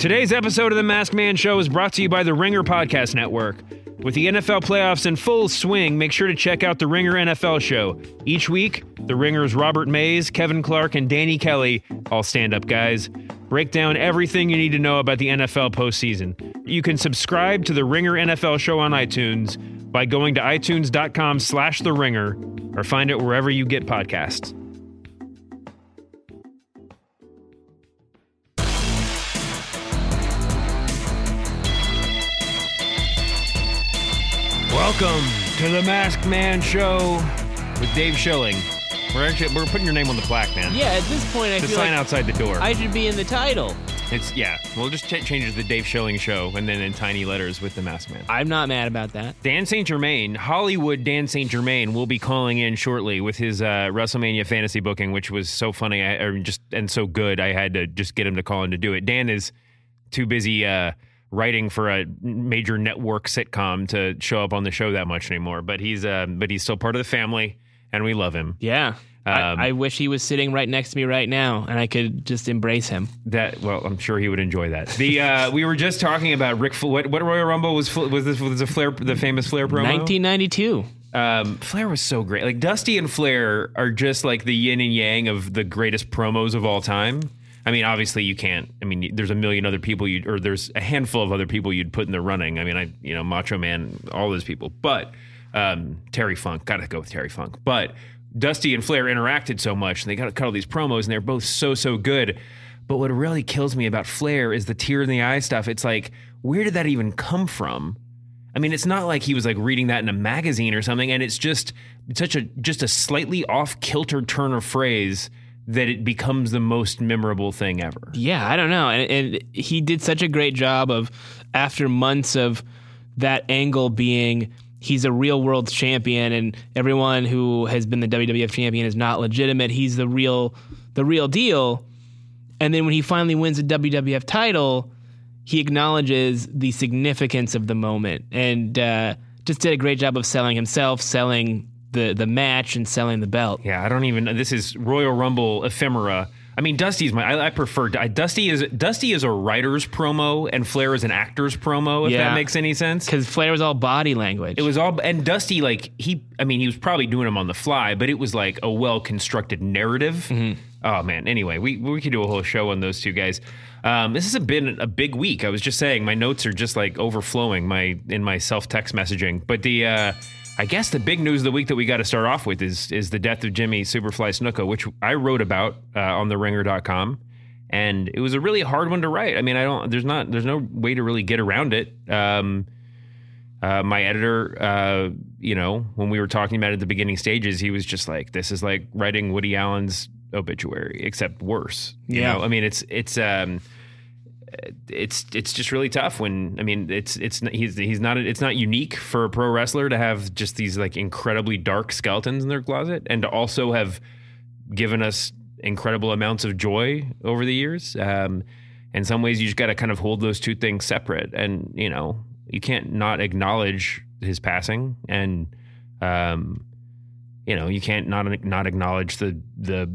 Today's episode of The Masked Man Show is brought to you by the Ringer Podcast Network. With the NFL playoffs in full swing, make sure to check out the Ringer NFL Show. Each week, the Ringers Robert Mays, Kevin Clark, and Danny Kelly, all stand up guys, break down everything you need to know about the NFL postseason. You can subscribe to the Ringer NFL Show on iTunes by going to itunes.com slash the ringer or find it wherever you get podcasts. Welcome to the Masked Man Show with Dave Schilling. We're actually we're putting your name on the plaque, man. Yeah, at this point, I the feel sign like outside the door. I should be in the title. it's yeah. We'll just ch- change it to the Dave Schilling Show, and then in tiny letters with the Masked Man. I'm not mad about that. Dan St. Germain, Hollywood Dan St. Germain, will be calling in shortly with his uh, WrestleMania fantasy booking, which was so funny I, or just and so good. I had to just get him to call in to do it. Dan is too busy uh, writing for a major network sitcom to show up on the show that much anymore. But he's uh, but he's still part of the family, and we love him. Yeah. Um, I, I wish he was sitting right next to me right now and I could just embrace him. That well, I'm sure he would enjoy that. The uh, we were just talking about Rick. Fla- What, what Royal Rumble was? Was this was the Flair the famous Flair promo? 1992. Um, Flair was so great. Like Dusty and Flair are just like the yin and yang of the greatest promos of all time. I mean, obviously you can't. I mean, there's a million other people you or there's a handful of other people you'd put in the running. I mean, I you know Macho Man, all those people, but um, Terry Funk, got to go with Terry Funk. But Dusty and Flair interacted so much, and they got to cut all these promos, and they're both so so good. But what really kills me about Flair is the tear in the eye stuff. It's like, where did that even come from? I mean, it's not like he was like reading that in a magazine or something, and it's just such a just a slightly off kilter turn of phrase that it becomes the most memorable thing ever. Yeah, I don't know. And, and he did such a great job of, after months of that angle being he's a real world champion and everyone who has been the WWF champion is not legitimate. He's the real the real deal. And then when he finally wins the WWF title, he acknowledges the significance of the moment and uh, just did a great job of selling himself, selling the the match, and selling the belt. Yeah, I don't even. This is Royal Rumble ephemera. I mean, Dusty's my. I, I prefer I, Dusty is Dusty is a writer's promo and Flair is an actor's promo. If Yeah. that makes any sense. Because Flair was all body language. It was all and Dusty like he I mean he was probably doing them on the fly, but it was like a well constructed narrative. Oh man. Anyway, we we could do a whole show on those two guys. Um, this has been a big week. I was just saying my notes are just like overflowing my in my self text messaging. But the uh, I guess the big news of the week that we got to start off with is is the death of Jimmy Superfly Snuka, which I wrote about uh, on the ringer.com. And it was a really hard one to write. I mean, I don't there's not there's no way to really get around it. Um, uh, my editor, uh, you know, when we were talking about it at the beginning stages, he was just like, "This is like writing Woody Allen's obituary, except worse." You Yeah. know? I mean, it's it's um, it's it's just really tough when I mean, it's it's he's he's not it's not unique for a pro wrestler to have just these like incredibly dark skeletons in their closet, and to also have given us incredible amounts of joy over the years. Um, in some ways, you just got to kind of hold those two things separate, and you know, you can't not acknowledge his passing, and um, you know, you can't not not acknowledge the the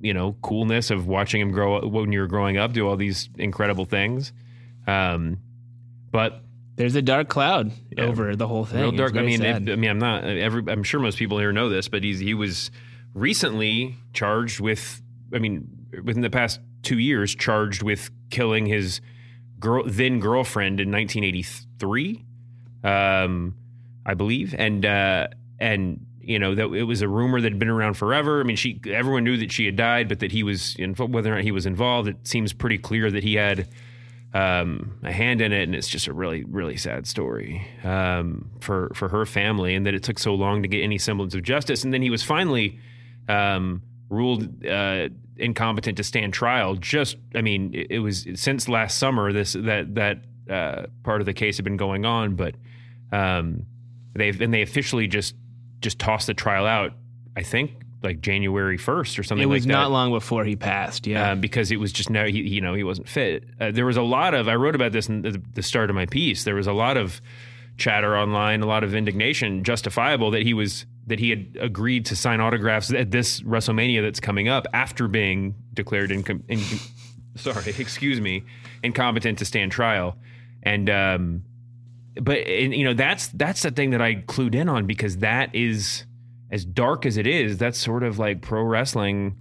you know coolness of watching him grow up when you were growing up, do all these incredible things. Um, but There's a dark cloud Yeah. over the whole thing. real dark. I mean, it, I mean, I'm not. Every, I'm sure most people here know this, but he's he was recently charged with. I mean, within the past two years, charged with killing his girl then girlfriend in 1983, um, I believe, and uh, and you know that it was a rumor that had been around forever. I mean, she everyone knew that she had died, but that he was whether or not he was involved, it seems pretty clear that he had um, a hand in it, and it's just a really, really sad story um, for for her family, and that it took so long to get any semblance of justice. And then he was finally um, ruled uh, incompetent to stand trial. Just, I mean, it, it was since last summer. This that that uh, part of the case had been going on, but um, they've and they officially just just tossed the trial out. I think like January first or something. it was like that not long before he passed. Yeah. um, because it was just no, he, you know, he wasn't fit. Uh, there was a lot of I wrote about this in the, the start of my piece. There was a lot of chatter online, a lot of indignation, justifiable that he was that he had agreed to sign autographs at this WrestleMania that's coming up after being declared incom- in, sorry, excuse me, incompetent to stand trial, and um, but and, you know that's that's the thing that I clued in on because that is as dark as it is. That's sort of like pro wrestling,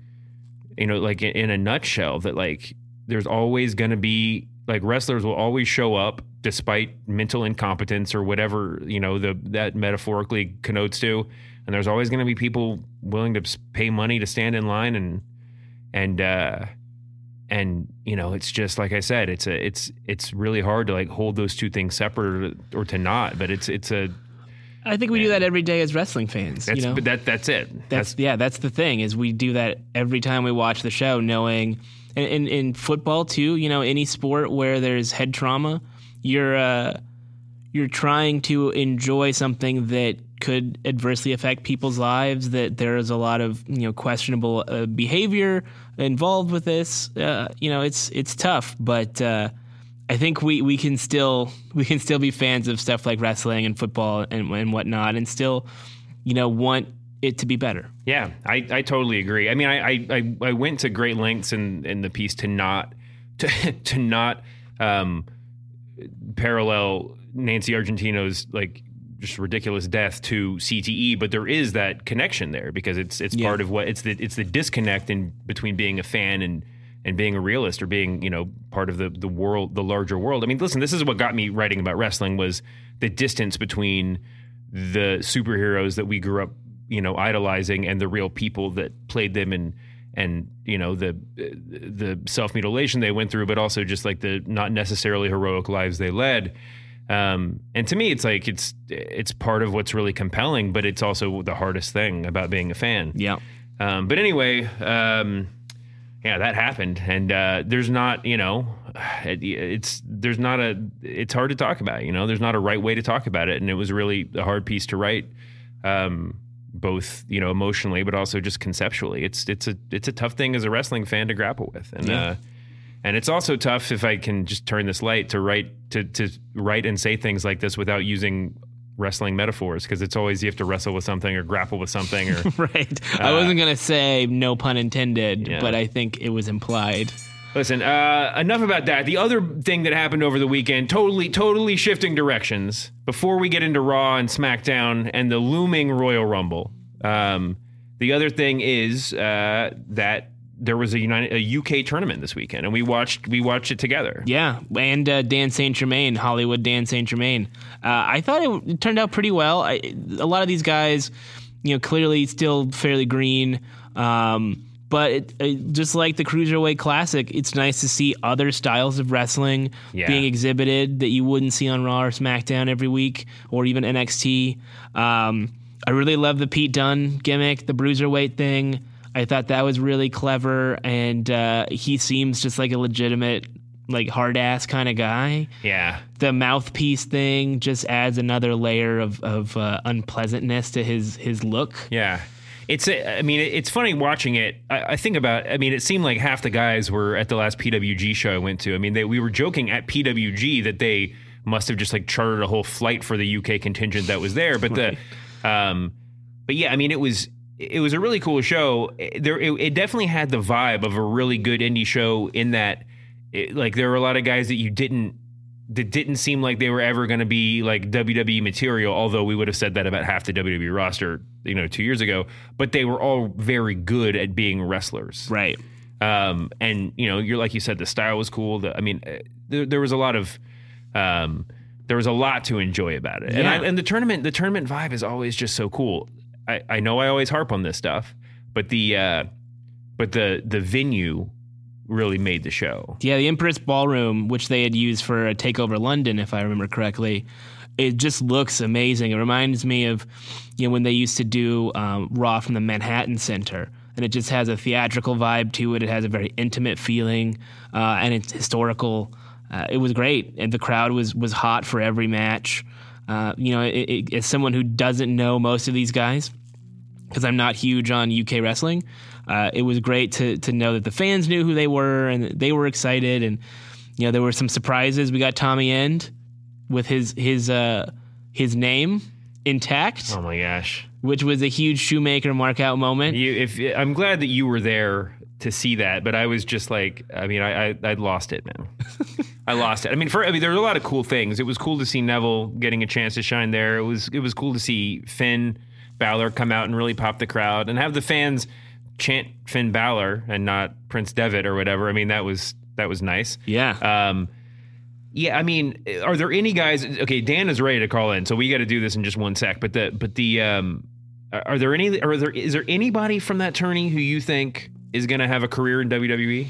you know, like in, in a nutshell. That like there's always going to be like wrestlers will always show up despite mental incompetence or whatever you know the that metaphorically connotes to and there's always going to be people willing to pay money to stand in line and and uh and you know it's just like i said it's a it's it's really hard to like hold those two things separate or, to not but it's it's a I think we do that every day as wrestling fans. That's, you know? but that that's it. That's, that's, yeah. That's the thing is we do that every time we watch the show, knowing and in, in football too. You know, any sport where there's head trauma, you're uh, you're trying to enjoy something that could adversely affect people's lives. That there is a lot of you know questionable uh, behavior involved with this. Uh, you know, it's it's tough, but uh, I think we, we can still we can still be fans of stuff like wrestling and football and and whatnot, and still you know want it to be better. Yeah, I, I totally agree. I mean, I, I, I went to great lengths in, in the piece to not to to not um, parallel Nancy Argentino's like just ridiculous death to CTE, but there is that connection there because it's it's yeah. part of what it's the it's the disconnect in between being a fan and and being a realist or being you know part of the the world the larger world. I mean, listen, this is what got me writing about wrestling was the distance between the superheroes that we grew up you know idolizing and the real people that played them and and you know the the self mutilation they went through, but also just like the not necessarily heroic lives they led. Um, and to me, it's like it's it's part of what's really compelling, but it's also the hardest thing about being a fan. Yeah. Um, but anyway, um, yeah, that happened, and uh, there's not, you know, it, it's there's not a, it's hard to talk about. You know, there's not a right way to talk about it, and it was really a hard piece to write, um, both you know emotionally, but also just conceptually. It's it's a it's a tough thing as a wrestling fan to grapple with, and. Yeah. Uh, and it's also tough if I can just turn this light to write to to write and say things like this without using wrestling metaphors because it's always you have to wrestle with something or grapple with something or right. Uh, I wasn't gonna say no pun intended, yeah. but I think it was implied. Listen, uh, enough about that. The other thing that happened over the weekend, totally, totally shifting directions. Before we get into Raw and SmackDown and the looming Royal Rumble, um, the other thing is uh, that there was a United a UK tournament this weekend, and we watched we watched it together. Yeah, and uh, Dan Saint Germain, Hollywood Dan Saint Germain. Uh, I thought it, it, turned out pretty well. I, a lot of these guys, you know, clearly still fairly green. Um, but it, it, just like the Cruiserweight Classic, it's nice to see other styles of wrestling yeah. being exhibited that you wouldn't see on Raw or SmackDown every week, or even NXT. Um, I really love the Pete Dunne gimmick, the Bruiserweight thing. I thought that was really clever, and uh, he seems just like a legitimate, like hard ass kind of guy. Yeah. The mouthpiece thing just adds another layer of of uh, unpleasantness to his his look. Yeah. It's, I mean, it's funny watching it. I, I, think about, I mean, it seemed like half the guys were at the last PWG show I went to. I mean, they, we were joking at PWG that they must have just like chartered a whole flight for the UK contingent that was there. But right. the, um, but yeah, I mean, it was, it was a really cool show. There, it, it, definitely had the vibe of a really good indie show. In that, it, like, there were a lot of guys that you didn't that didn't seem like they were ever going to be like WWE material. Although we would have said that about half the WWE roster, you know, two years ago. But they were all very good at being wrestlers, right? Um, and you know, you're like you said, the style was cool. The, I mean, uh, there, there was a lot of. Um, there was a lot to enjoy about it, yeah. and, I, and the tournament, the tournament vibe is always just so cool. I, I know I always harp on this stuff, but the uh, but the the venue really made the show. Yeah, the Empress Ballroom, which they had used for a takeover London, if I remember correctly, it just looks amazing. It reminds me of you know when they used to do um, Raw from the Manhattan Center, and it just has a theatrical vibe to it. It has a very intimate feeling, uh, and it's historical. Uh, it was great, and the crowd was was hot for every match. Uh, you know, it, it, as someone who doesn't know most of these guys, because I'm not huge on UK wrestling. Uh, it was great to to know that the fans knew who they were and they were excited, and you know there were some surprises. We got Tommy End with his his uh, his name intact. Oh my gosh! Which was a huge shoemaker mark out moment. You, if I'm glad that you were there to see that, but I was just like, I mean, I I I'd lost it, man. I lost it. I mean, for I mean, there were a lot of cool things. It was cool to see Neville getting a chance to shine there. It was it was cool to see Finn Balor come out and really pop the crowd and have the fans chant Finn Balor and not Prince Devitt or whatever. I mean, that was that was nice. Yeah. Um, yeah, I mean, are there any guys? Okay, Dan is ready to call in, so we got to do this in just one sec. But the but the um, are there any? Are there is there anybody from that tourney who you think is going to have a career in WWE,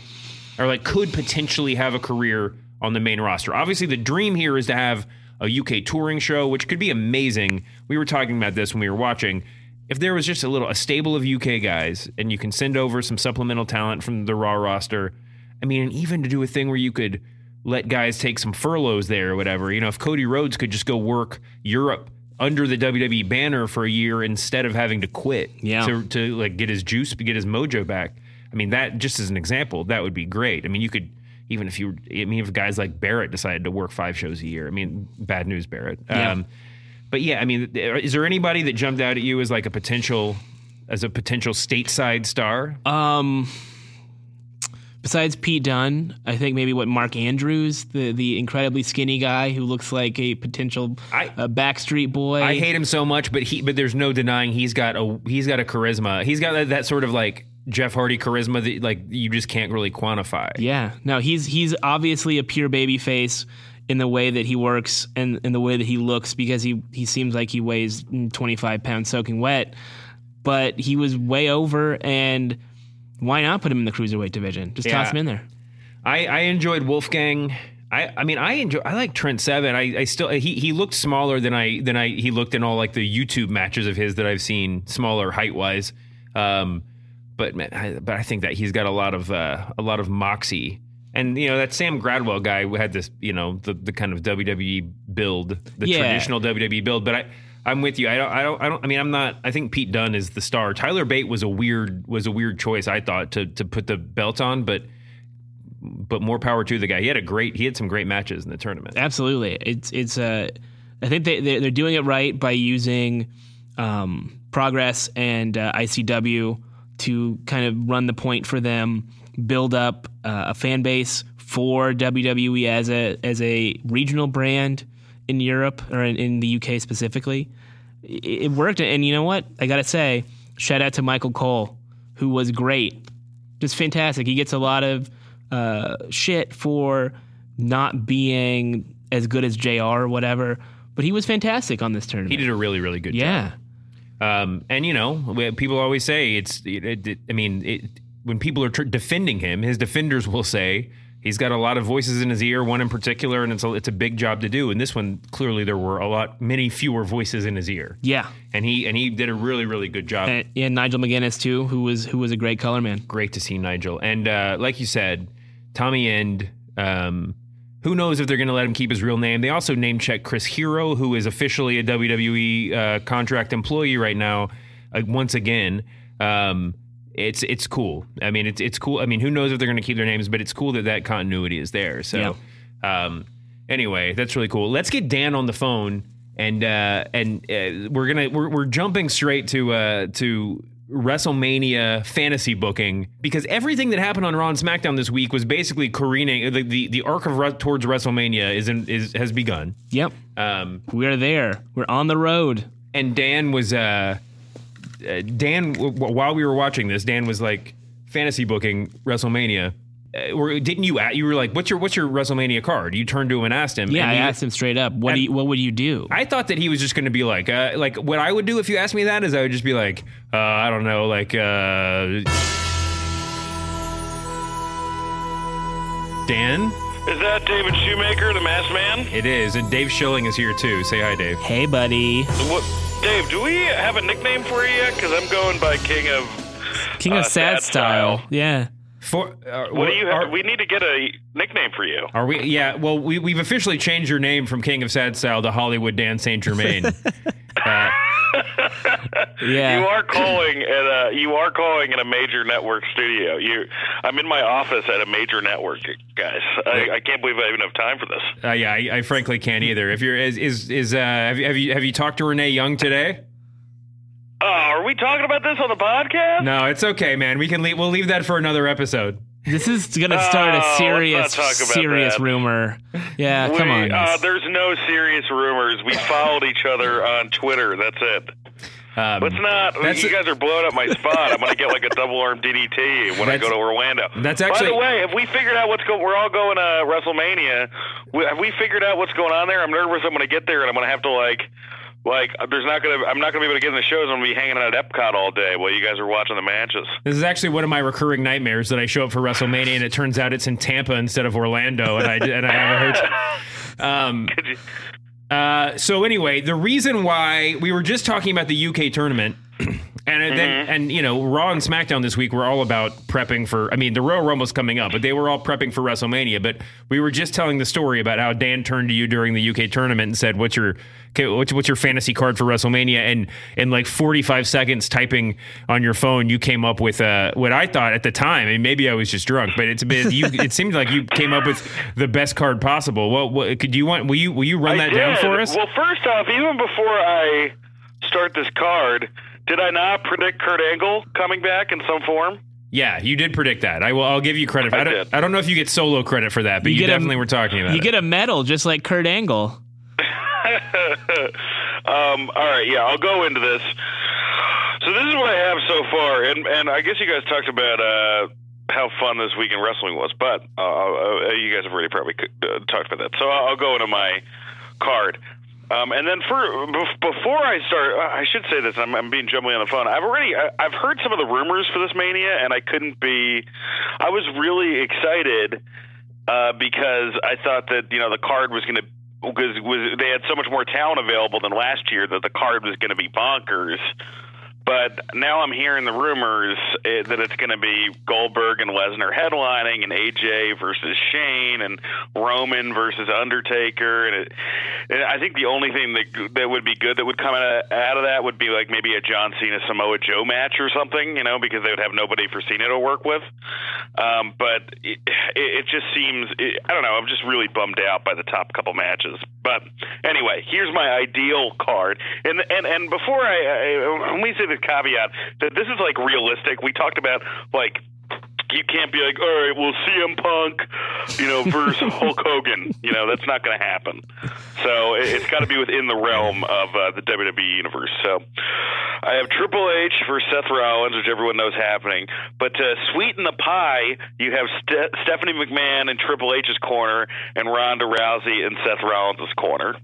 or like could potentially have a career on the main roster? Obviously, the dream here is to have a UK touring show, which could be amazing. We were talking about this when we were watching. If there was just a little a stable of UK guys, and you can send over some supplemental talent from the Raw roster, I mean, and even to do a thing where you could let guys take some furloughs there or whatever. You know, if Cody Rhodes could just go work Europe under the WWE banner for a year instead of having to quit Yeah. to, to like get his juice, get his mojo back. I mean, that just as an example, that would be great. I mean, you could even if you, I mean, if guys like Barrett decided to work five shows a year. I mean, bad news, Barrett. Yeah. Um, but yeah, I mean, is there anybody that jumped out at you as like a potential, as a potential stateside star? Um, besides Pete Dunne, I think maybe what Mark Andrews, the the incredibly skinny guy who looks like a potential I- uh, Backstreet Boy. I hate him so much, but he but there's no denying he's got a he's got a charisma. He's got that, that sort of like Jeff Hardy charisma that like you just can't really quantify. Yeah, no, he's he's obviously a pure baby face in the way that he works and in the way that he looks because he he seems like he weighs 25 pounds soaking wet, but he was way over and why not put him in the cruiserweight division? Just Yeah. toss him in there. I, I enjoyed Wolfgang. I, I mean I enjoy I like Trent Seven. I, I still he he looked smaller than I than I he looked in all like the YouTube matches of his that I've seen smaller height wise. Um, but man, I, but I think that he's got a lot of uh, a lot of moxie. And you know that Sam Gradwell guy had this, you know, the, the kind of WWE build, the Yeah. traditional WWE build. But I, I'm with you. I don't, I don't, I don't. I mean, I'm not. I think Pete Dunne is the star. Tyler Bate was a weird, was a weird choice. I thought to to put the belt on, but but more power to the guy. He had a great, he had some great matches in the tournament. Absolutely, it's it's uh, I think they they- they're doing it right by using um, Progress and uh, ICW to kind of run the point for them, build up uh, a fan base for WWE as a as a regional brand in Europe or in, in the UK specifically. It, it worked, and you know what? I gotta say, shout out to Michael Cole, who was great, just fantastic. He gets a lot of uh, shit for not being as good as JR or whatever, but he was fantastic on this tournament. He did a really, really good job. Um, and you know, people always say it's. It, it, I mean, it, when people are tr- defending him, his defenders will say he's got a lot of voices in his ear. One in particular, and it's a, it's a big job to do. And this one, clearly, there were a lot, many fewer voices in his ear. Yeah. And he and he did a really, really good job. And, yeah, Nigel McGuinness too, who was who was a great color man. Great to see Nigel. And uh, like you said, Tommy End. Um, who knows if they're going to let him keep his real name? They also name check Chris Hero, who is officially a WWE uh, contract employee right now. Uh, once again, um, it's it's cool. I mean, it's it's cool. I mean, who knows if they're going to keep their names? But it's cool that that continuity is there. So, um, anyway, that's really cool. Let's get Dan on the phone, and uh, and uh, we're gonna we're, we're jumping straight to uh, to WrestleMania fantasy booking because everything that happened on Raw and SmackDown this week was basically careening. The the, the arc of re- towards WrestleMania is in, is has begun. Yep. Um, We're there. We're on the road. and Dan was uh, uh, Dan w- while we were watching this, Dan was like fantasy booking WrestleMania. Uh, or didn't you? a- You were like, "What's your what's your WrestleMania card?" You turned to him and asked him. Yeah, and I he- asked him straight up, what do you, what would you do? I thought that he was just going to be like, uh, like what I would do if you asked me that is I would just be like, uh, I don't know, like, uh, Dan. Is that David Shoemaker, the masked man? It is, and Dave Schilling is here too. Say hi, Dave. hey, buddy. What, Dave, do we have a nickname for you yet? Because I'm going by King of. King of Uh, sad, sad style. style. Yeah. For uh, What do you are, have? We need to get a nickname for you. are we? Yeah. Well, we we've officially changed your name from King of Sad Style to Hollywood Dan Saint Germain. uh, Yeah. You are calling at a you are calling in a major network studio. You, I'm in my office at a major network, guys. I, I can't believe I even have time for this. uh, yeah, I, I frankly can't either. If you're is is is uh, have you have you have you talked to Renee Young today? Oh, are we talking about this on the podcast? No, it's okay, man. We can leave. We'll leave that for another episode. This is going to start Oh, a serious, not serious that. rumor. Yeah, come on. Uh, there's no serious rumors. We followed each other on Twitter. That's it. Um, Let's not. That's- you guys are blowing up my spot. I'm going to get like a double arm DDT when I go to Orlando. that's actually. By the way, have we figured out what's going? We're all going to WrestleMania. We- Have we figured out what's going on there? I'm nervous. I'm going to get there and I'm going to have to like. Like, there's not gonna. I'm not gonna be able to get in the shows. I'm gonna be hanging out at Epcot all day while you guys are watching the matches. This is actually one of my recurring nightmares that I show up for WrestleMania and it turns out it's in Tampa instead of Orlando, and I and I have a hotel. Um, uh, so anyway, the reason why we were just talking about the UK tournament, and then and you know Raw and SmackDown this week were all about prepping for. I mean, the Royal Rumble's coming up, but they were all prepping for WrestleMania. But we were just telling the story about how Dan turned to you during the UK tournament and said, "What's your okay, what's, what's your fantasy card for WrestleMania?" And in like 45 seconds, typing on your phone, you came up with uh, what I thought at the time, and maybe I was just drunk, but it's a bit. You, it seemed like you came up with the best card possible. Well, what, could you want? Will you will you run I that down for us? Well, first off, even before I start this card, did I not predict Kurt Angle coming back in some form? Yeah, you did predict that. I will. I'll give you credit. For, I, I don't. did. I don't know if you get solo credit for that, but you, get a- definitely were talking about you it. get a medal just like Kurt Angle. um, all right, yeah, I'll go into this. So this is what I have so far, and and I guess you guys talked about uh, how fun this week in wrestling was, but uh, uh, you guys have already probably uh, talked about that. So I'll go into my card. Um, and then for before I start, uh, I should say this. I'm, I'm being jumbly on the phone. I've already I've heard some of the rumors for this mania, and I couldn't be. I was really excited uh, because I thought that you know the card was going to because was they had so much more talent available than last year that the card was going to be bonkers. But now I'm hearing the rumors eh, that it's going to be Goldberg and Lesnar headlining, and AJ versus Shane, and Roman versus Undertaker, and, it, and I think the only thing that that would be good that would come out of, out of that would be like maybe a John Cena Samoa Joe match or something, you know, because they would have nobody for Cena to work with. Um, but it, it just seems it, I don't know. I'm just really bummed out by the top couple matches. But anyway, here's my ideal card. And and and before I, I when we say the caveat that this is like realistic, we talked about like you can't be like, all right, well, CM Punk, you know, versus Hulk Hogan. You know, that's not going to happen. So it- it's got to be within the realm of uh, the WWE universe. So I have Triple H for Seth Rollins, which everyone knows happening. But to sweeten the pie, you have Ste- Stephanie McMahon in Triple H's corner and Ronda Rousey in Seth Rollins' corner.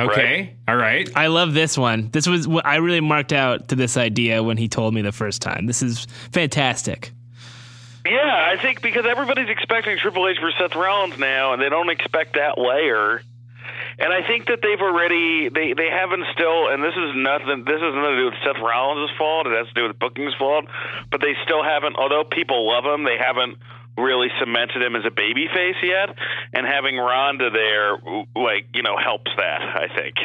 Okay. All right. I love this one. This was what I really marked out to this idea when he told me the first time. This is fantastic. Yeah, I think because everybody's expecting Triple H for Seth Rollins now, and they don't expect that layer. And I think that they've already they they haven't still, and this is nothing. This has nothing to do with Seth Rollins' fault. It has to do with booking's fault. But they still haven't. Although people love him, they haven't really cemented him as a baby face yet. And having Ronda there, like you know, helps that. I think.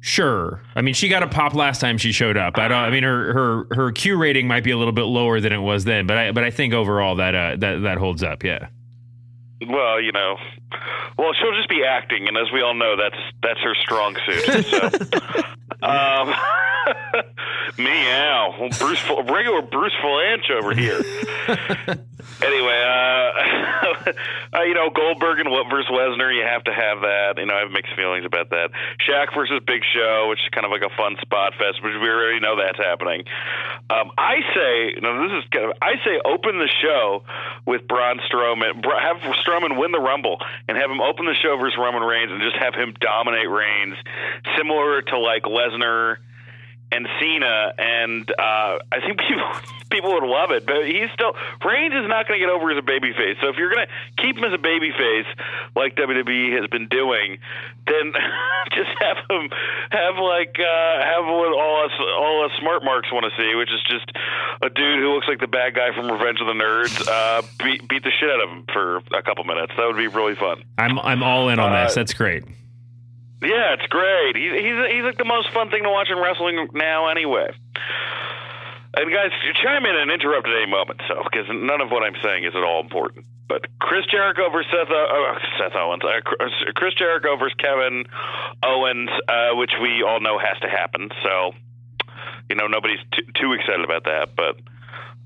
Sure. I mean, she got a pop last time she showed up. I don't. I mean, her her her Q rating might be a little bit lower than it was then, but I but I think overall that uh, that that holds up. Yeah. Well, you know, well, she'll just be acting, and as we all know, that's that's her strong suit. So, um, meow, well, Bruce, regular Bruce Vilanch over here. anyway, uh, uh, you know, Goldberg and what versus Lesnar, you have to have that. You know, I have mixed feelings about that. Shaq versus Big Show, which is kind of like a fun spot fest, which we already know that's happening. Um, I say, know, this is kind of, I say, open the show with Braun Strowman, have Strowman win the Rumble, and have him open the show versus Roman Reigns, and just have him dominate Reigns, similar to like Lesnar and Cena, and uh, I think people people would love it. But he's still Reigns is not going to get over as a babyface. So if you're going to keep him as a babyface, like WWE has been doing, then just have him have like uh, have what all us all us smart marks want to see, which is just a dude who looks like the bad guy from Revenge of the Nerds. Uh, beat beat the shit out of him for a couple minutes. That would be really fun. I'm I'm all in on Uh, this. That's great. Yeah, it's great. He's he's he's like the most fun thing to watch in wrestling now, anyway. And guys, chime in and interrupt at any moment, so because none of what I'm saying is at all important. But Chris Jericho versus Seth, uh, Seth Owens, uh, Chris- Chris Jericho versus Kevin Owens, uh, which we all know has to happen. So you know nobody's t- too excited about that, but.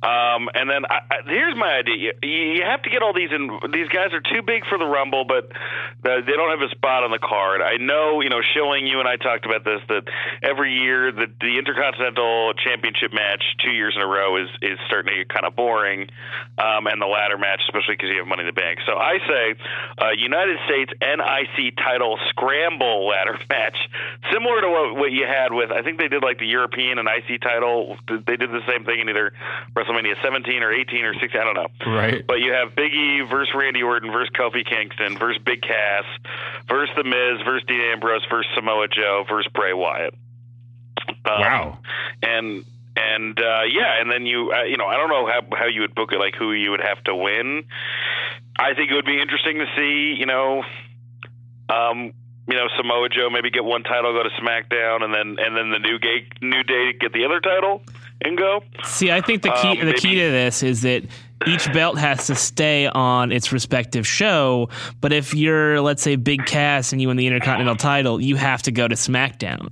Um, and then I, I, here's my idea: you, you have to get all these in. These guys are too big for the Rumble, but uh, they don't have a spot on the card. I know, you know, Schilling. You and I talked about this. That every year, the, the Intercontinental Championship match, two years in a row, is is starting to get kind of boring. Um, and the ladder match, especially because you have Money in the Bank. So I say, uh, United States NIC title scramble ladder match, similar to what, what you had with. I think they did like the European and IC title. They did the same thing in either WrestleMania 17 or 18 or 16. I don't know. Right. But you have Big E versus Randy Orton versus Kofi Kingston versus Big Cass versus The Miz versus Dean Ambrose versus Samoa Joe versus Bray Wyatt. Um, Wow. And and uh, yeah, and then you uh, you know I don't know how how you would book it, like who you would have to win. I think it would be interesting to see you know. Um, you know Samoa Joe maybe get one title, go to SmackDown, and then and then the new gay, new day get the other title and go. See, I think the key Um, the key to this is that each belt has to stay on its respective show. But if you're, let's say, Big Cass and you win the Intercontinental title, you have to go to SmackDown.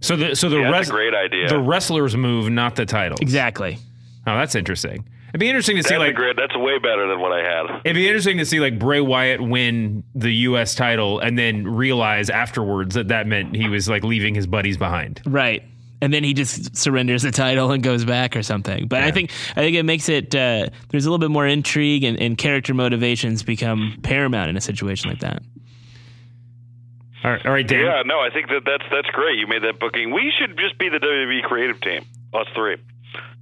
So the so the Yeah, res- that's a great idea. the wrestlers move, not the titles. Exactly. Oh, that's interesting. It'd be interesting to see That's a like great. That's way better than what I had. It'd be interesting to see like Bray Wyatt win the U.S. title and then realize afterwards that that meant he was like leaving his buddies behind. Right. And then he just surrenders the title and goes back or something. But I think I think it makes it uh, there's a little bit more intrigue and, and character motivations become paramount in a situation like that. All right, all right Dan. Yeah, no, I think that that's that's great. You made that booking. We should just be the WWE creative team, us three.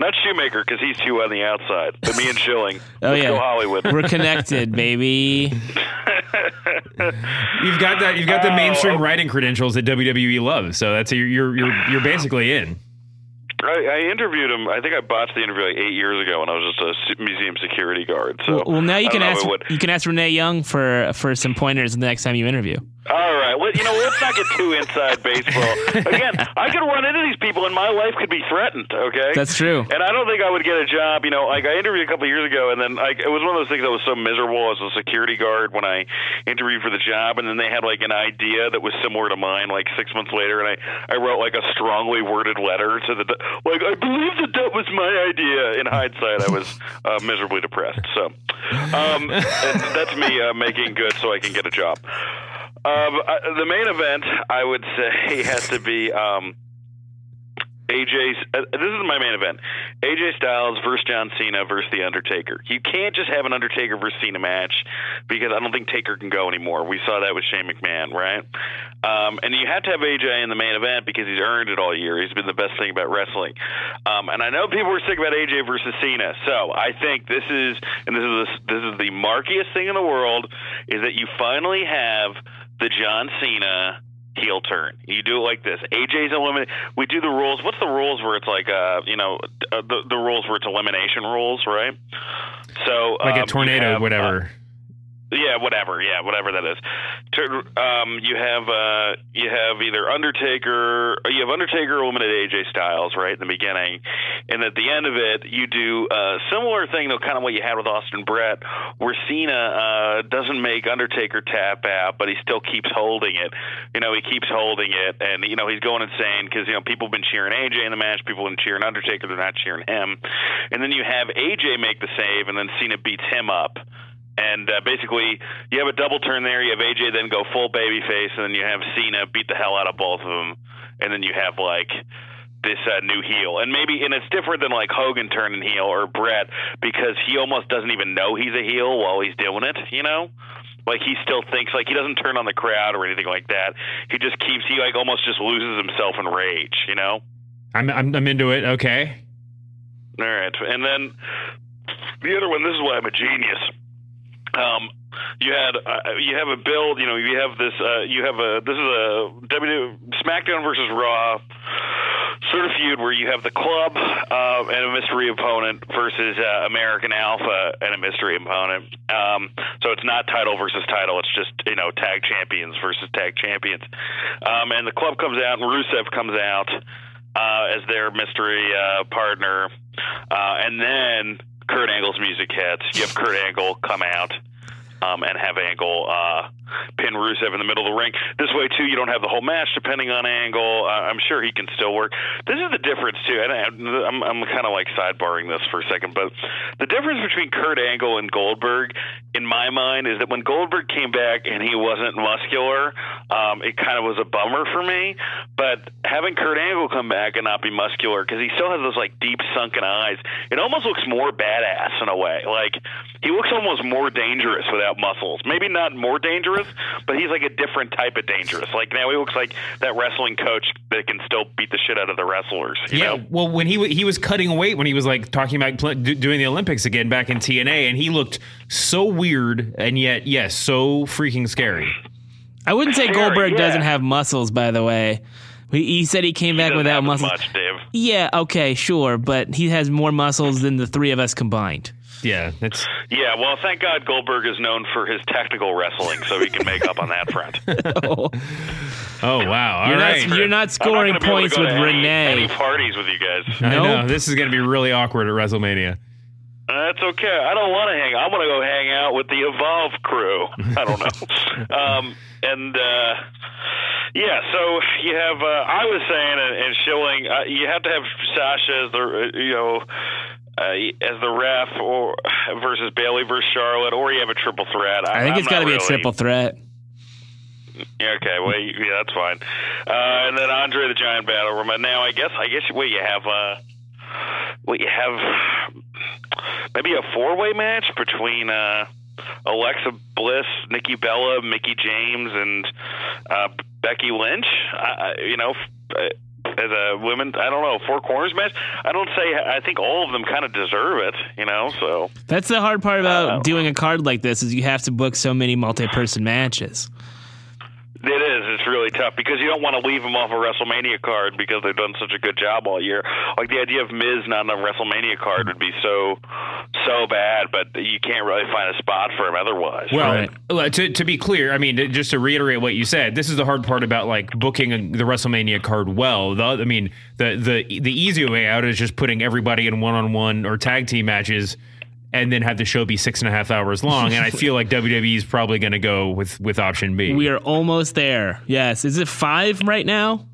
Not Shoemaker because he's too on the outside. But me and Schilling. Oh Let's yeah, go Hollywood. We're connected, baby. You've got that. You've got the Oh, mainstream okay. writing credentials that WWE loves. So that's you're you're you're, you're basically in. I, I interviewed him. I think I botched the interview like eight years ago when I was just a museum security guard. So Well, now you can don't know if ask it would- you can ask Renee Young for for some pointers the next time you interview. All right. Well, you know, let's not get too inside baseball. Again, I could run into these people and my life could be threatened. Okay. That's true. And I don't think I would get a job. You know, like I interviewed a couple of years ago, and then like it was one of those things that was so miserable as a security guard when I interviewed for the job, and then they had like an idea that was similar to mine. Like six months later, and I I wrote like a strongly worded letter to the like I believe that that was my idea. In hindsight, I was uh, miserably depressed. So, um, that's me uh, making good so I can get a job. Um, uh, the main event, I would say, has to be. Um, AJ's. Uh, this is my main event. AJ Styles versus John Cena versus The Undertaker. You can't just have an Undertaker versus Cena match because I don't think Taker can go anymore. We saw that with Shane McMahon, right? Um, and you have to have AJ in the main event because he's earned it all year. He's been the best thing about wrestling. Um, and I know people were sick about AJ versus Cena, so I think this is, and this is this is the markiest thing in the world, is that you finally have the John Cena heel turn. You do it like this. AJ's eliminate. We do the rules. What's the rules where it's like, uh, you know, uh, the the rules where it's elimination rules, right? So Like um, a tornado, have, whatever. uh, yeah, whatever. Yeah, whatever that is. Um, you have uh, you have either Undertaker, you have Undertaker eliminate AJ Styles right in the beginning, and at the end of it, you do a similar thing, though, kind of what you had with Austin Brett, where Cena uh, doesn't make Undertaker tap out, but he still keeps holding it. You know, he keeps holding it, and you know he's going insane because you know people have been cheering AJ in the match, people have been cheering Undertaker, they're not cheering him, and then you have AJ make the save, and then Cena beats him up. And uh, basically, you have a double turn there. You have AJ then go full babyface, and then you have Cena beat the hell out of both of them, and then you have like this uh, new heel. And maybe, and it's different than like Hogan turning heel or Brett because he almost doesn't even know he's a heel while he's doing it. You know, like he still thinks like he doesn't turn on the crowd or anything like that. He just keeps he like almost just loses himself in rage. You know. I'm, I'm I'm into it. Okay. All right, and then the other one. This is why I'm a genius. Um, you had uh, you have a build. You know, you have this. Uh, you have a this is a W SmackDown versus Raw sort of feud where you have the club uh, and a mystery opponent versus uh, American Alpha and a mystery opponent. Um, so it's not title versus title. It's just you know tag champions versus tag champions. Um, and the club comes out and Rusev comes out uh, as their mystery uh, partner, uh, and then Kurt Angle's music hits. You have Kurt Angle come out um, and have Angle uh, pin Rusev in the middle of the ring. This way too, you don't have the whole match depending on angle. Uh, I'm sure he can still work. This is the difference too, and I, I'm I'm kind of like sidebarring this for a second, but the difference between Kurt Angle and Goldberg, in my mind, is that when Goldberg came back and he wasn't muscular, um, it kind of was a bummer for me. But having Kurt Angle come back and not be muscular because he still has those like deep sunken eyes, it almost looks more badass in a way. Like he looks almost more dangerous without muscles. Maybe not more dangerous, but he's like a different type of dangerous. Like now he looks like that wrestling coach that can still beat the shit out of the wrestlers. You Yeah, know? well, when he wa- he was cutting weight when he was like talking about pl- doing the Olympics again back in TNA, and he looked so weird and yet yes, so freaking scary. I wouldn't say Sure, Goldberg yeah. doesn't have muscles, by the way. He he said he came back Doesn't without have muscles. much, Dave. Yeah, okay, sure, but he has more muscles than the three of us combined. Yeah, that's Yeah, well, thank God Goldberg is known for his technical wrestling, so he can make up on that front. Oh, oh wow, all You're not- you're not scoring not gonna be able points with to any- Renee. Any parties with you guys? I know Nope. this is going to be really awkward at WrestleMania. That's okay. I don't want to hang. I want to go hang out with the Evolve crew. I don't know. um, and uh, yeah, so you have. Uh, I was saying, and, and Schilling, uh, you have to have Sasha as the uh, you know. Uh, as the ref, or versus Bayley versus Charlotte, or you have a triple threat. I think I'm it's got to be a triple threat. Okay, well, yeah, that's fine. Uh, and then Andre the Giant Battle Royal. Now, I guess, I guess, what you have, uh, what you have, maybe a four-way match between uh, Alexa Bliss, Nikki Bella, Mickie James, and uh, Becky Lynch. Uh, you know. As a women, I don't know, four corners match. I don't say. I think all of them kind of deserve it, you know. So That's the hard part about doing a card like this is you have to book so many multi-person matches. It is. It's really tough because you don't want to leave them off a WrestleMania card because they've done such a good job all year. Like the idea of Miz not on a WrestleMania card would be so so bad, but you can't really find a spot for him otherwise. Well, right? to, to be clear, I mean, just to reiterate what you said, this is the hard part about like booking the WrestleMania card well. The, I mean, the the the easy way out is just putting everybody in one on one or tag team matches, and then have the show be six and a half hours long. And I feel like WWE is probably going to go with with option B. We are almost there. Yes. Is it five right now?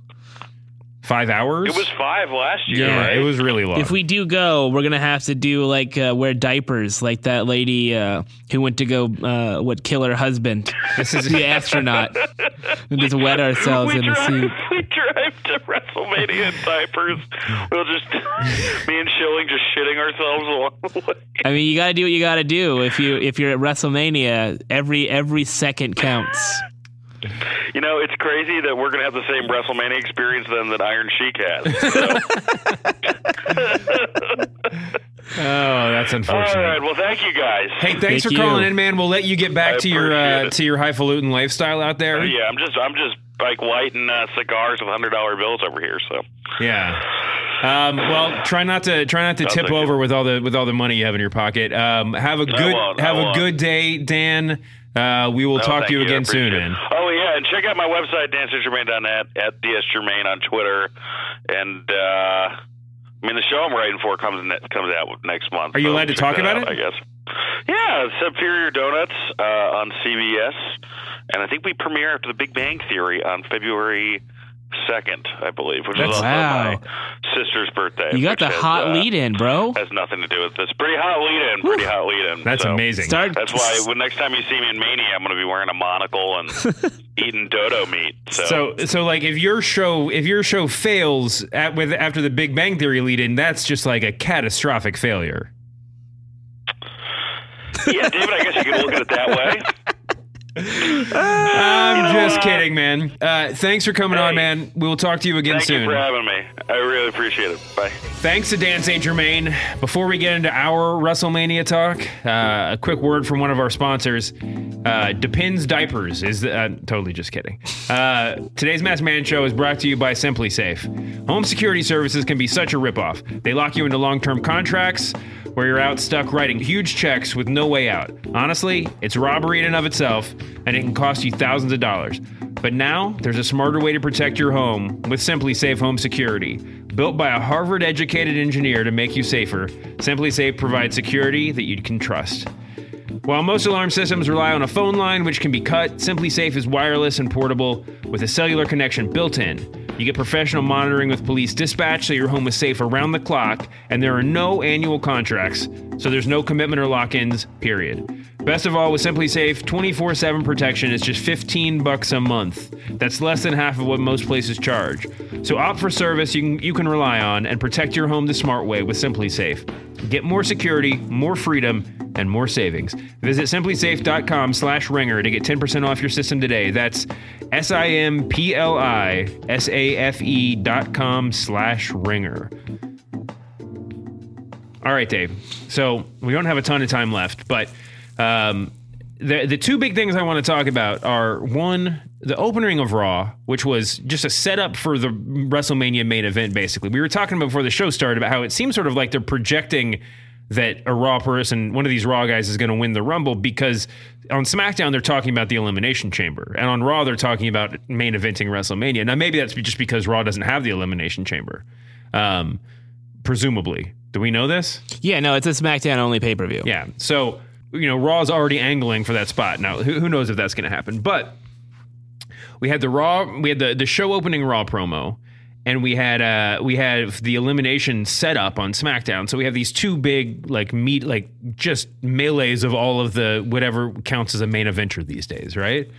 Five hours. it was five last year, Yeah, Yeah, right? it was really long. If we do go, we're gonna have to do like uh, wear diapers, like that lady uh, who went to go uh, what kill her husband. This is the astronaut. and just wet ourselves we in the drive, suit. we drive to WrestleMania in diapers. We'll just me and Schilling just shitting ourselves along the way. I mean, you gotta do what you gotta do. If you if you're at WrestleMania, every every second counts. You know, it's crazy that we're going to have the same WrestleMania experience then that Iron Sheik has. So. oh, that's unfortunate. right. Well, thank you guys. Hey, thanks Thank for you. calling in, man. We'll let you get back I to your uh, appreciate it. to your highfalutin lifestyle out there. Yeah, I'm just I'm just like lighting uh, cigars with hundred dollar bills over here. So Yeah. Um, well, try not to try not to No, tip thank you. over with all the with all the money you have in your pocket. Um, have a good have a good day, Dan. Uh, we will No, talk to you I again soon, man. Oh yeah, and check out my website danstgermain.net at dsgermain on Twitter, and uh, I mean the show I'm writing for comes ne- comes out next month. Are you so allowed to talk about out, it? I guess. Yeah, Superior Donuts uh, on CBS, and I think we premiere after The Big Bang Theory on February second, I believe, which That's- is also Wow. my sister's birthday. You got the has, hot uh, lead in, bro. Has nothing to do with this. Pretty hot lead in. Pretty hot lead in. That's so. amazing. Start. That's why when next time you see me in Mania, I'm going to be wearing a monocle and eating dodo meat. So, So, so like if your show if your show fails at with after the Big Bang Theory lead in, that's just like a catastrophic failure. yeah, David, I guess you could look at it that way. I'm just kidding, man. Uh, thanks for coming on, man. We will talk to you again Thank soon. you for having me. I really appreciate it. Bye. Thanks to Dan St. Germain. Before we get into our WrestleMania talk, uh, a quick word from one of our sponsors. Uh, Depends Diapers is the, uh, totally just kidding. Uh, today's Masked Man Show is brought to you by SimpliSafe. Home security services can be such a ripoff. They lock you into long-term contracts where you're out stuck writing huge checks with no way out. Honestly, it's robbery in and of itself, and it can cost you thousands of dollars. But now there's a smarter way to protect your home with SimpliSafe Home Security. Built by a Harvard educated engineer to make you safer, SimpliSafe provides security that you can trust. While most alarm systems rely on a phone line, which can be cut, SimpliSafe is wireless and portable with a cellular connection built in. You get professional monitoring with police dispatch so your home is safe around the clock, and there are no annual contracts, so there's no commitment or lock ins, period. Best of all, with SimpliSafe, 24 7 protection is just 15 bucks a month. That's less than half of what most places charge. So opt for service you can, you can rely on and protect your home the smart way with SimpliSafe. Get more security, more freedom, and more savings. Visit simplisafe.com slash ringer to get 10% off your system today. That's S-I-M-P-L-I-S-A-F-E dot com slash ringer. All right, Dave. So we don't have a ton of time left, but um, the the two big things I want to talk about are one, the opening of Raw, which was just a setup for the WrestleMania main event. Basically, we were talking about before the show started about how it seems sort of like they're projecting that a Raw person, one of these Raw guys, is going to win the Rumble because on SmackDown they're talking about the Elimination Chamber, and on Raw they're talking about main eventing WrestleMania. Now maybe that's just because Raw doesn't have the Elimination Chamber, um, presumably. Do we know this? Yeah, no, it's a SmackDown only pay per view. Yeah. So, you know, Raw's already angling for that spot. Now, who, who knows if that's going to happen? But we had the Raw, we had the, the show opening Raw promo, and we had uh we have the elimination set up on SmackDown. So we have these two big like meet like just melees of all of the whatever counts as a main eventer these days, right?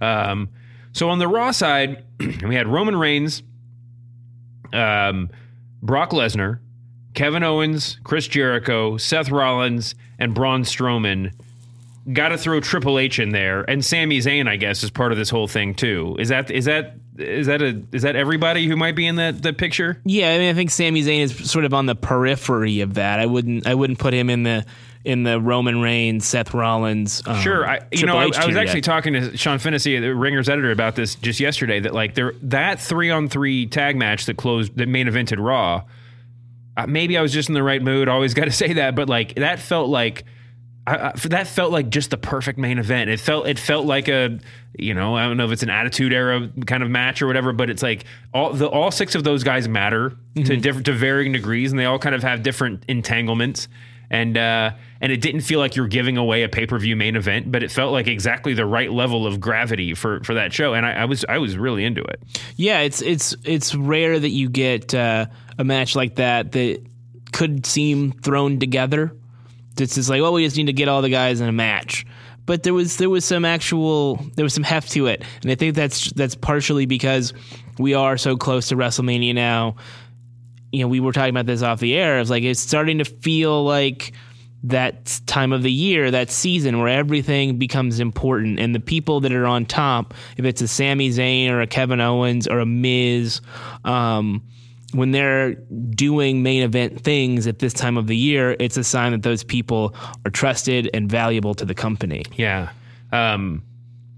Um, so on the Raw side, we had Roman Reigns, um, Brock Lesnar, Kevin Owens, Chris Jericho, Seth Rollins, and Braun Strowman. Got to throw Triple H in there, and Sami Zayn, I guess, is part of this whole thing too. Is that is that is that a is that everybody who might be in that the picture? Yeah, I mean, I think Sami Zayn is sort of on the periphery of that. I wouldn't, I wouldn't put him in the in the Roman Reigns, Seth Rollins. Um, Sure, I, you Triple know, I was actually yet. talking to Sean Fennessey, the Ringer's editor, about this just yesterday. That like there that three on three tag match that closed that main evented Raw. Uh, maybe I was just in the right mood. Always got to say that, but like that felt like. I, I, that felt like just the perfect main event. It felt it felt like a you know I don't know if it's an attitude era kind of match or whatever, but it's like all the all six of those guys matter to different to varying degrees, and they all kind of have different entanglements. And uh, and it didn't feel like you're giving away a pay per view main event, but it felt like exactly the right level of gravity for for that show, and I, I was I was really into it. Yeah, it's it's it's rare that you get uh, a match like that that could seem thrown together. It's just like, well, we just need to get all the guys in a match. But there was there was some actual there was some heft to it, and I think that's that's partially because we are so close to WrestleMania now. You know, we were talking about this off the air. It's like it's starting to feel like that time of the year, that season where everything becomes important, and the people that are on top, if it's a Sami Zayn or a Kevin Owens or a Miz, um, when they're doing main event things at this time of the year, it's a sign that those people are trusted and valuable to the company. Yeah. Um,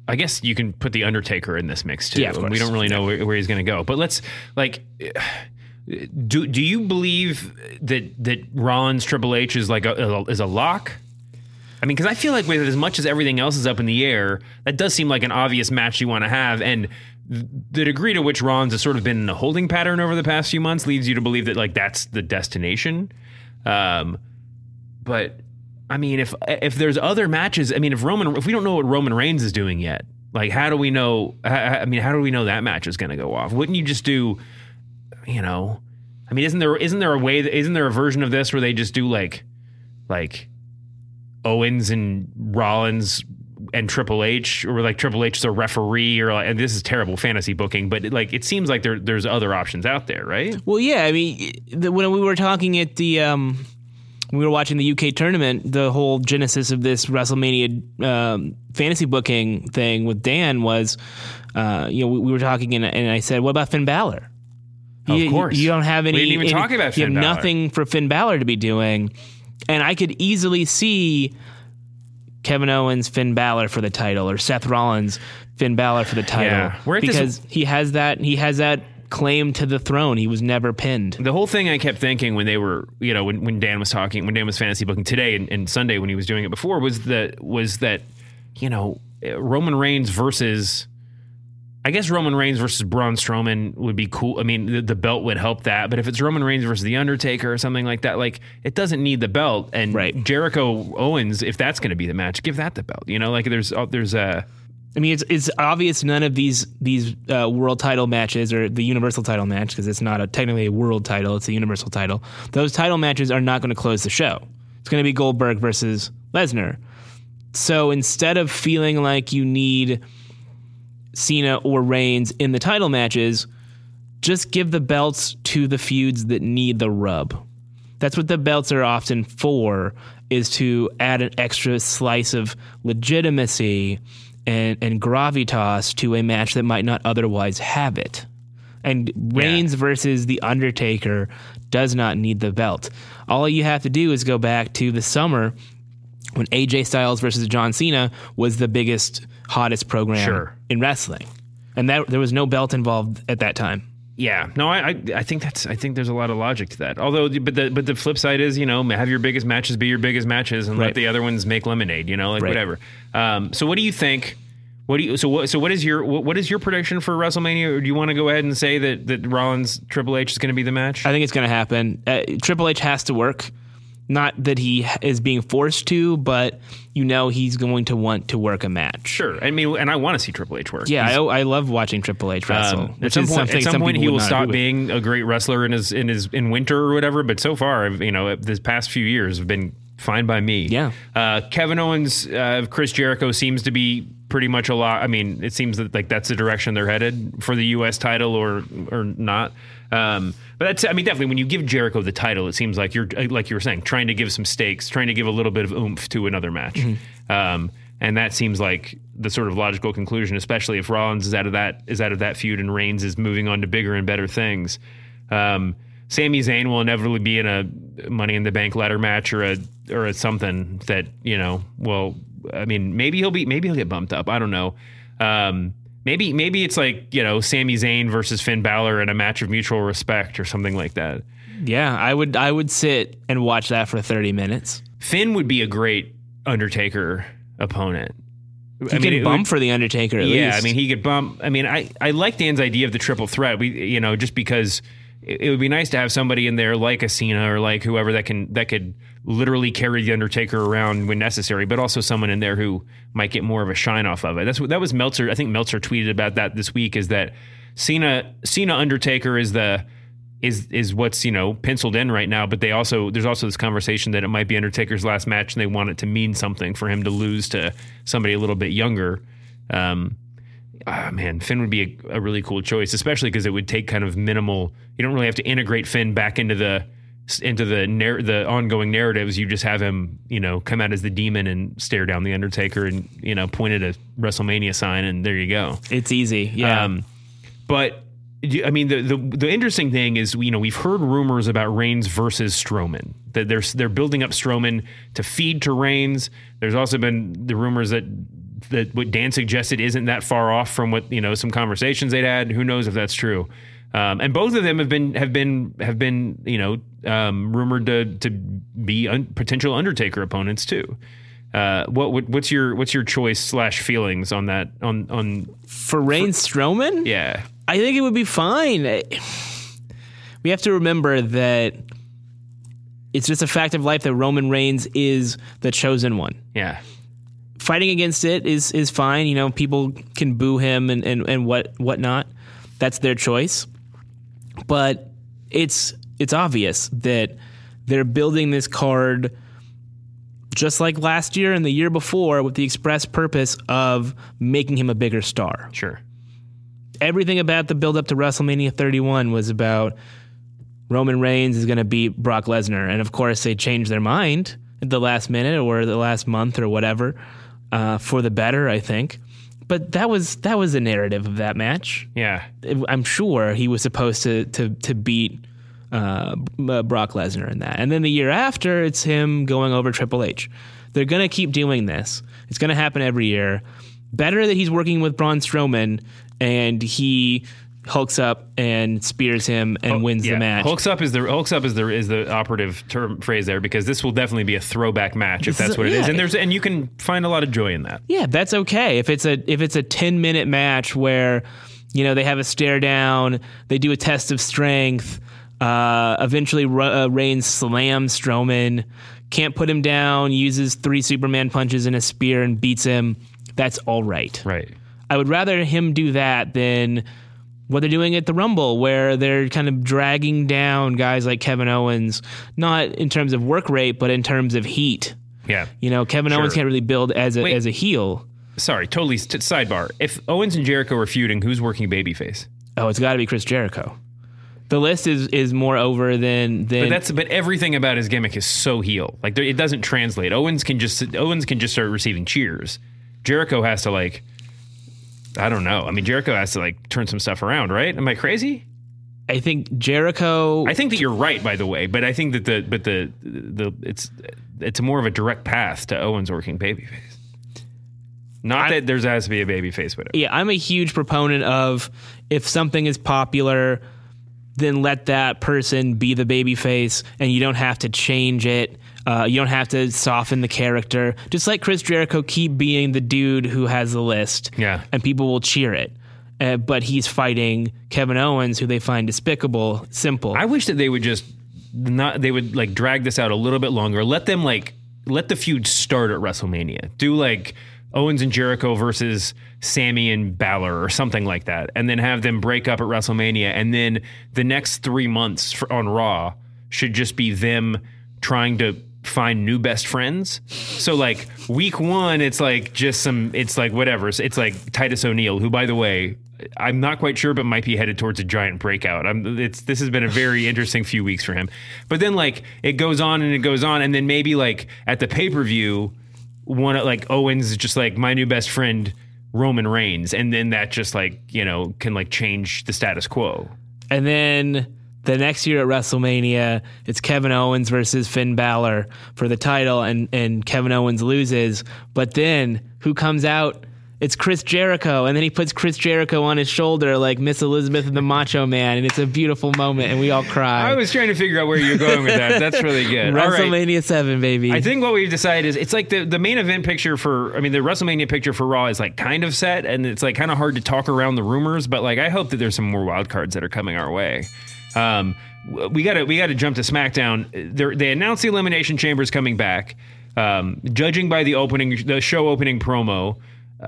I guess you can put the Undertaker in this mix too. Yeah, we don't really know where, where he's going to go. But let's like. Do do you believe that that Rollins Triple H is like a, is a lock? I mean, because I feel like with as much as everything else is up in the air, that does seem like an obvious match you want to have, and the degree to which Rollins has sort of been in a holding pattern over the past few months leads you to believe that like that's the destination. Um, but I mean, if if there's other matches, I mean, if Roman, if we don't know what Roman Reigns is doing yet, like how do we know? I mean, how do we know that match is going to go off? Wouldn't you just do, you know? I mean, isn't there isn't there a way? That, isn't there a version of this where they just do like, like Owens and Rollins and Triple H, or like Triple H is a referee, or and this is terrible fantasy booking, but like it seems like there there's other options out there, right? Well, yeah, I mean, the, when we were talking at the, um, we were watching the UK tournament, the whole genesis of this WrestleMania um, fantasy booking thing with Dan was, uh, you know, we, we were talking and, and I said, what about Finn Balor? Of you, course. you don't have any. We didn't even any- talk about Finn You have Balor. nothing for Finn Balor to be doing, and I could easily see Kevin Owens, Finn Balor for the title, or Seth Rollins, Finn Balor for the title, Yeah. We're at this- because he has that. He has that claim to the throne. He was never pinned. the whole thing I kept thinking when they were, you know, when, when Dan was talking, when Dan was fantasy booking today and, and Sunday when he was doing it before was that was that, you know, Roman Reigns versus I guess Roman Reigns versus Braun Strowman would be cool. I mean, the, the, belt would help that. But if it's Roman Reigns versus The Undertaker or something like that, like it doesn't need the belt. And right. Jericho Owens, if that's going to be the match, give that the belt. You know, like there's uh, there's a. I mean, it's it's obvious none of these these uh, world title matches or the universal title match because it's not a technically a world title; it's a universal title. Those title matches are not going to close the show. It's going to be Goldberg versus Lesnar. So instead of feeling like you need Cena or Reigns in the title matches, just give the belts to the feuds that need the rub. That's what the belts are often for, is to add an extra slice of legitimacy and, and gravitas to a match that might not otherwise have it. And Reigns yeah. versus The Undertaker does not need the belt. All you have to do is go back to the summer when AJ Styles versus John Cena was the biggest, hottest program sure. In wrestling, and that there was no belt involved at that time. Yeah, no, I, I think that's I think there's a lot of logic to that. Although, but the but the flip side is you know have your biggest matches be your biggest matches and right. let the other ones make lemonade. You know, like right. whatever. Um, so, what do you think? What do you so what so what is your what, what is your prediction for WrestleMania? Or do you want to go ahead and say that that Rollins Triple H is going to be the match? I think it's going to happen. Uh, Triple H has to work. Not that he is being forced to, but you know he's going to want to work a match. Sure, I mean, and I want to see Triple H work. Yeah, I, I, love watching Triple H wrestle. Um, at some point, at some, some point he will stop being a great wrestler in his in his in winter or whatever. But so far, I've, you know, this past few years have been fine by me. Yeah. Uh, Kevin Owens, uh, Chris Jericho seems to be pretty much a lot. I mean, it seems that like that's the direction they're headed for the U.S. title or or not. Um, but that's, I mean, definitely when you give Jericho the title, it seems like you're, like you were saying, trying to give some stakes, trying to give a little bit of oomph to another match. Mm-hmm. Um, and that seems like the sort of logical conclusion, especially if Rollins is out of that is out of that feud and Reigns is moving on to bigger and better things. Um, Sami Zayn will inevitably be in a Money in the Bank ladder match or a or a something that you know. Well, I mean, maybe he'll be maybe he'll get bumped up. I don't know. Um, Maybe maybe it's like you know Sami Zayn versus Finn Balor in a match of mutual respect or something like that. Yeah, I would I would sit and watch that for thirty minutes. Finn would be a great Undertaker opponent. He I could bump would, for the Undertaker. yeah, least. I mean he could bump. I mean I I like Dan's idea of the triple threat. We you know just because it, it would be nice to have somebody in there like a Cena or like whoever that can that could literally carry the Undertaker around when necessary, but also someone in there who might get more of a shine off of it. That's what that was Meltzer. I think Meltzer tweeted about that this week. Is that Cena Cena Undertaker is the is is what's you know penciled in right now. But they also there's also this conversation that it might be Undertaker's last match, and they want it to mean something for him to lose to somebody a little bit younger. Um, oh man, Finn would be a, a really cool choice, especially because it would take kind of minimal. You don't really have to integrate Finn back into the into the narr- the ongoing narratives, you just have him, you know, come out as the demon and stare down the Undertaker and you know point at a WrestleMania sign, and there you go. It's easy, yeah. Um, but I mean, the, the the interesting thing is, you know, we've heard rumors about Reigns versus Strowman. That they're they're building up Strowman to feed to Reigns. There's also been the rumors that that what Dan suggested isn't that far off from what you know some conversations they'd had. Who knows if that's true? Um, and both of them have been have been have been you know um, rumored to to be un- potential Undertaker opponents too. Uh, what, what, what's your what's your choice slash feelings on that on on for Reigns Strowman? Yeah, I think it would be fine. We have to remember that it's just a fact of life that Roman Reigns is the chosen one. Yeah. Fighting against it is is fine. You know, people can boo him and, and, and what whatnot. That's their choice but it's it's obvious that they're building this card just like last year and the year before with the express purpose of making him a bigger star. Sure. Everything about the build up to WrestleMania 31 was about Roman Reigns is going to beat Brock Lesnar. And of course, they changed their mind at the last minute or the last month or whatever uh, for the better, I think but that was that was the narrative of that match. Yeah, I'm sure he was supposed to to to beat uh, uh, Brock Lesnar in that, and then the year after, it's him going over Triple H. They're gonna keep doing this. It's gonna happen every year. Better that he's working with Braun Strowman and he hulks up and spears him and wins Yeah, the match. Hulks up is the hulks up is the is the operative term phrase there because this will definitely be a throwback match if This that's what it is, yeah. and there's and you can find a lot of joy in that. Yeah, that's okay. If it's a if it's a 10 minute match where you know they have a stare down, they do a test of strength, uh, eventually uh, Reigns slams Strowman, can't put him down, uses three Superman punches and a spear and beats him. That's all right. Right. I would rather him do that than what they're doing at the Rumble, where they're kind of dragging down guys like Kevin Owens, not in terms of work rate, but in terms of heat. Yeah. You know, Kevin Owens can't really build as a Wait. as a heel. Sorry, totally st- sidebar. If Owens and Jericho are feuding, who's working babyface? Oh, it's got to be Chris Jericho. The list is is more over than than But that's but everything about his gimmick is so heel. Like there, it doesn't translate. Owens can just Owens can just start receiving cheers. Jericho has to like I don't know. I mean Jericho has to like turn some stuff around, right? Am I crazy? I think Jericho. I think that you're right by the way, but I think that the but the the it's it's more of a direct path to Owens working babyface. Not that there's has to be a babyface, whatever. yeah, I'm a huge proponent of if something is popular, then let that person be the baby face, and you don't have to change it. Uh, you don't have to soften the character. Just let Chris Jericho keep being the dude who has the list. Yeah. and people will cheer it. Uh, but he's fighting Kevin Owens, who they find despicable. Simple. I wish that they would just not they would like drag this out a little bit longer. Let them like let the feud start at WrestleMania. Do like Owens and Jericho versus Sami and Balor or something like that, and then have them break up at WrestleMania, and then the next three months for, on Raw should just be them trying to find new best friends. So like week one, it's like just some, it's like whatever. It's, it's like Titus O'Neil, who by the way, I'm not quite sure, but might be headed towards a giant breakout. I'm, it's this has been a very interesting few weeks for him. But then like it goes on and it goes on, and then maybe like at the pay per view, one of- like Owens is just like my new best friend Roman Reigns, and then that just like you know can like change the status quo. And then the next year at WrestleMania, it's Kevin Owens versus Finn Balor for the title, and, and Kevin Owens loses. But then who comes out? It's Chris Jericho, and then he puts Chris Jericho on his shoulder like Miss Elizabeth and the Macho Man, and it's a beautiful moment, and we all cry. I was trying to figure out where you're going with that. That's really good. All right. WrestleMania Seven, baby. I think what we've decided is it's like the, the main event picture for I mean the WrestleMania picture for Raw is like kind of set and it's like kind of hard to talk around the rumors, but like I hope that there's some more wild cards that are coming our way. Um, we got to we got to jump to SmackDown. They're, they announced the Elimination Chamber is coming back. Um, judging by the opening the show opening promo,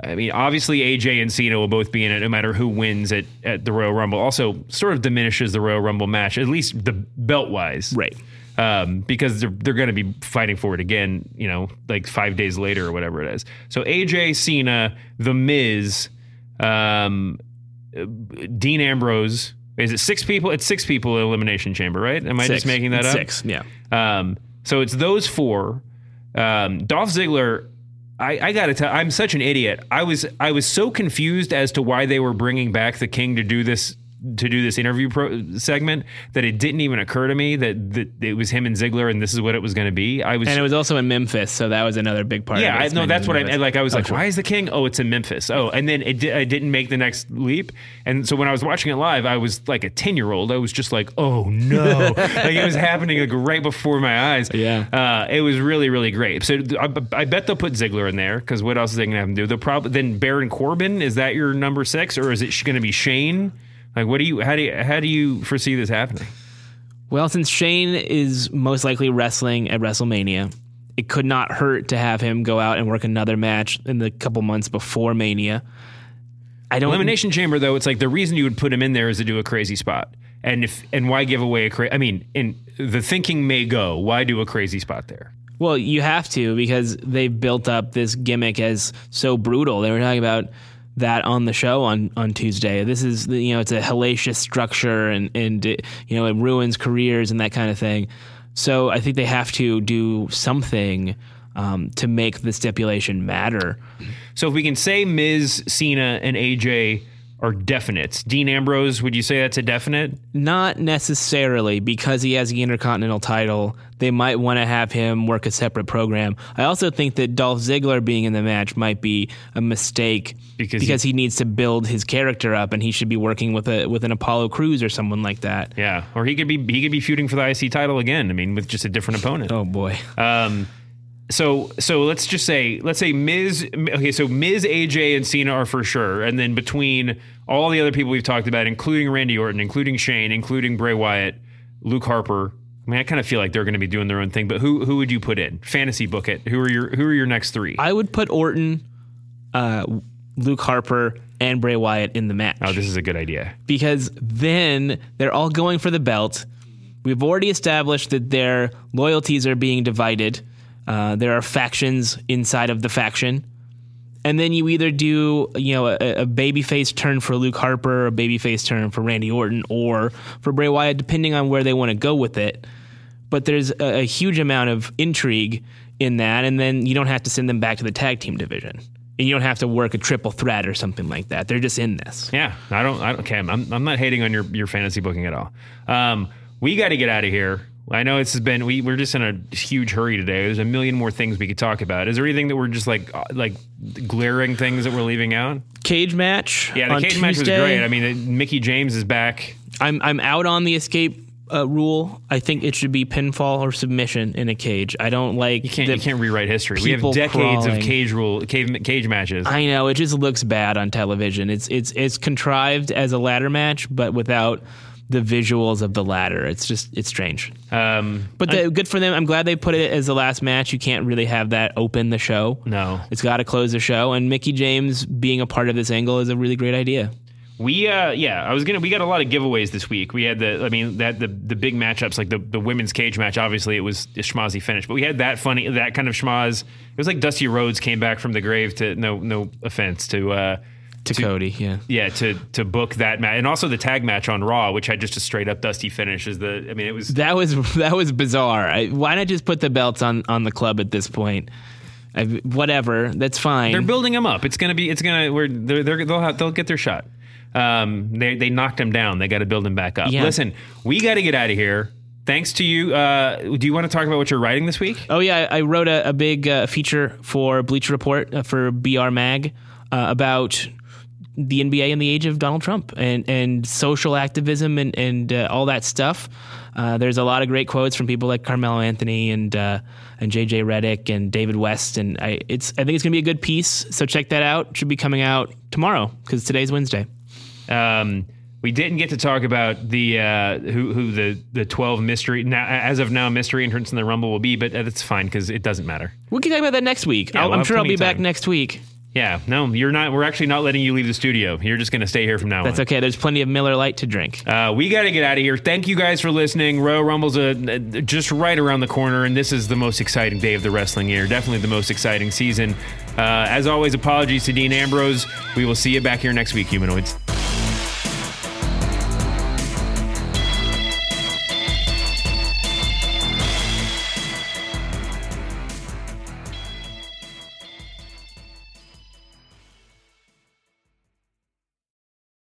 I mean obviously AJ and Cena will both be in it no matter who wins at at the Royal Rumble. Also, sort of diminishes the Royal Rumble match at least the belt wise, right. um, because they're they're going to be fighting for it again, you know, like five days later or whatever it is. So AJ Cena, The Miz, um, Dean Ambrose. Is it six people? It's six people in Elimination Chamber, right? Am I Six. just making that It's up? Six, yeah. Um, so it's those four. Um, Dolph Ziggler. I, I got to tell, I'm such an idiot. I was I was so confused as to why they were bringing back the King to do this to do this interview pro- segment that it didn't even occur to me that, that it was him and Ziggler and this is what it was going to be. I was And it was also in Memphis, so that was another big part. yeah, I, no, that's what I like. I was Oh, like, sure. why is the king? Oh, it's in Memphis. Oh, and then it, di- I didn't make the next leap. And so when I was watching it live, I was like a ten year old. I was just like, oh no, like it was happening like right before my eyes. Yeah. uh, it was really really great. So I, I bet they'll put Ziggler in there because what else is they gonna have him do? They'll probably then Baron Corbin. Is that your number six, or is it going to be Shane? Like, what do you? How do you? How do you foresee this happening? Well, since Shane is most likely wrestling at WrestleMania, it could not hurt to have him go out and work another match in the couple months before Mania. I don't. Elimination Chamber, though, it's like the reason you would put him in there is to do a crazy spot. And if and why give away a crazy? I mean, in the thinking may go, why do a crazy spot there? Well, you have to because they've built up this gimmick as so brutal. They were talking about that on the show on, on Tuesday. This is you know it's a hellacious structure and and it, you know it ruins careers and that kind of thing. So I think they have to do something um, to make the stipulation matter. So if we can say Miz, Cena, and AJ are definites. Dean Ambrose, would you say that's a definite? Not necessarily because he has the Intercontinental title. They might want to have him work a separate program. I also think that Dolph Ziggler being in the match might be a mistake Because because he, needs to build his character up, and he should be working with a with an Apollo Crews or someone like that. Yeah, or he could be he could be feuding for the IC title again. I mean, with just a different opponent. Oh boy. Um, so so let's just say let's say Miz. Okay, so Miz, AJ, and Cena are for sure, and then between all the other people we've talked about, including Randy Orton, including Shane, including Bray Wyatt, Luke Harper. I mean, I kind of feel like they're going to be doing their own thing. But who who would you put in fantasy book it? Who are your who are your next three? I would put Orton, uh, Luke Harper, and Bray Wyatt in the match. oh, this is a good idea. because then they're all going for the belt. We've already established that their loyalties are being divided. Uh, there are factions inside of the faction. And then you either do, you know, a, a babyface turn for Luke Harper, a babyface turn for Randy Orton, or for Bray Wyatt, depending on where they want to go with it. But there's a, a huge amount of intrigue in that, and then you don't have to send them back to the tag team division. And you don't have to work a triple threat or something like that. They're just in this. Yeah, I don't. I don't. Okay, I'm, I'm not hating on your your fantasy booking at all. Um, we got to get out of here. I know it's been we we're just in a huge hurry today. There's a million more things we could talk about. Is there anything that we're just like uh, like glaring things that we're leaving out? cage match. Yeah, the cage match was great. I mean, uh, Mickie James is back. I'm I'm out on the escape uh, rule. I think it should be pinfall or submission in a cage. I don't like You can't you can't rewrite history. We have decades crawling. of cage rule cage, cage matches. I know it just looks bad on television. It's it's it's contrived as a ladder match, but without the visuals of the ladder. It's just it's strange. Um, But the, good for them. I'm glad they put it as the last match. You can't really have that open the show. no, It's got to close the show. And Mickie James being a part of this angle is a really great idea. We uh yeah, I was gonna we got a lot of giveaways this week. We had the I mean that the the big matchups like the the women's cage match. Obviously, it was a schmozzy finish, but we had that funny that kind of schmoz. It was like Dusty Rhodes came back from the grave to no no offense to uh To, Cody, yeah. yeah to to book that match and also the tag match on Raw, which had just a straight up Dusty finish. Is the I mean it was That was that was bizarre. I, why not just put the belts on on the club at this point? I, whatever, that's fine. they're building them up. It's gonna be it's gonna we're they're, they're they'll have, they'll get their shot. Um, they they knocked him down. They got to build him back up. Yeah. Listen, we got to get out of here. Thanks to you. Uh, do you want to talk about what you're writing this week? oh yeah, I I wrote a, a big uh, feature for Bleacher Report uh, for BR Mag uh, about the NBA in the age of Donald Trump and and social activism and and uh, all that stuff. Uh, there's a lot of great quotes from people like Carmelo Anthony and uh, and JJ Redick and David West, and I it's I think it's gonna be a good piece. So check that out. It should be coming out tomorrow because today's Wednesday. Um, we didn't get to talk about the uh, who who the the 12 mystery now as of now mystery entrance in the Rumble will be, but that's fine because it doesn't matter. We can talk about that next week. Yeah, I'll- we'll I'm sure I'll be back next week. Yeah, no, you're not. We're actually not letting you leave the studio. You're just going to stay here from now on. That's on. okay. There's plenty of Miller Lite to drink. Uh, we got to get out of here. Thank you guys for listening. Royal Rumble's uh just right around the corner, and this is the most exciting day of the wrestling year. Definitely the most exciting season. Uh, as always, apologies to Dean Ambrose. We will see you back here next week, humanoids.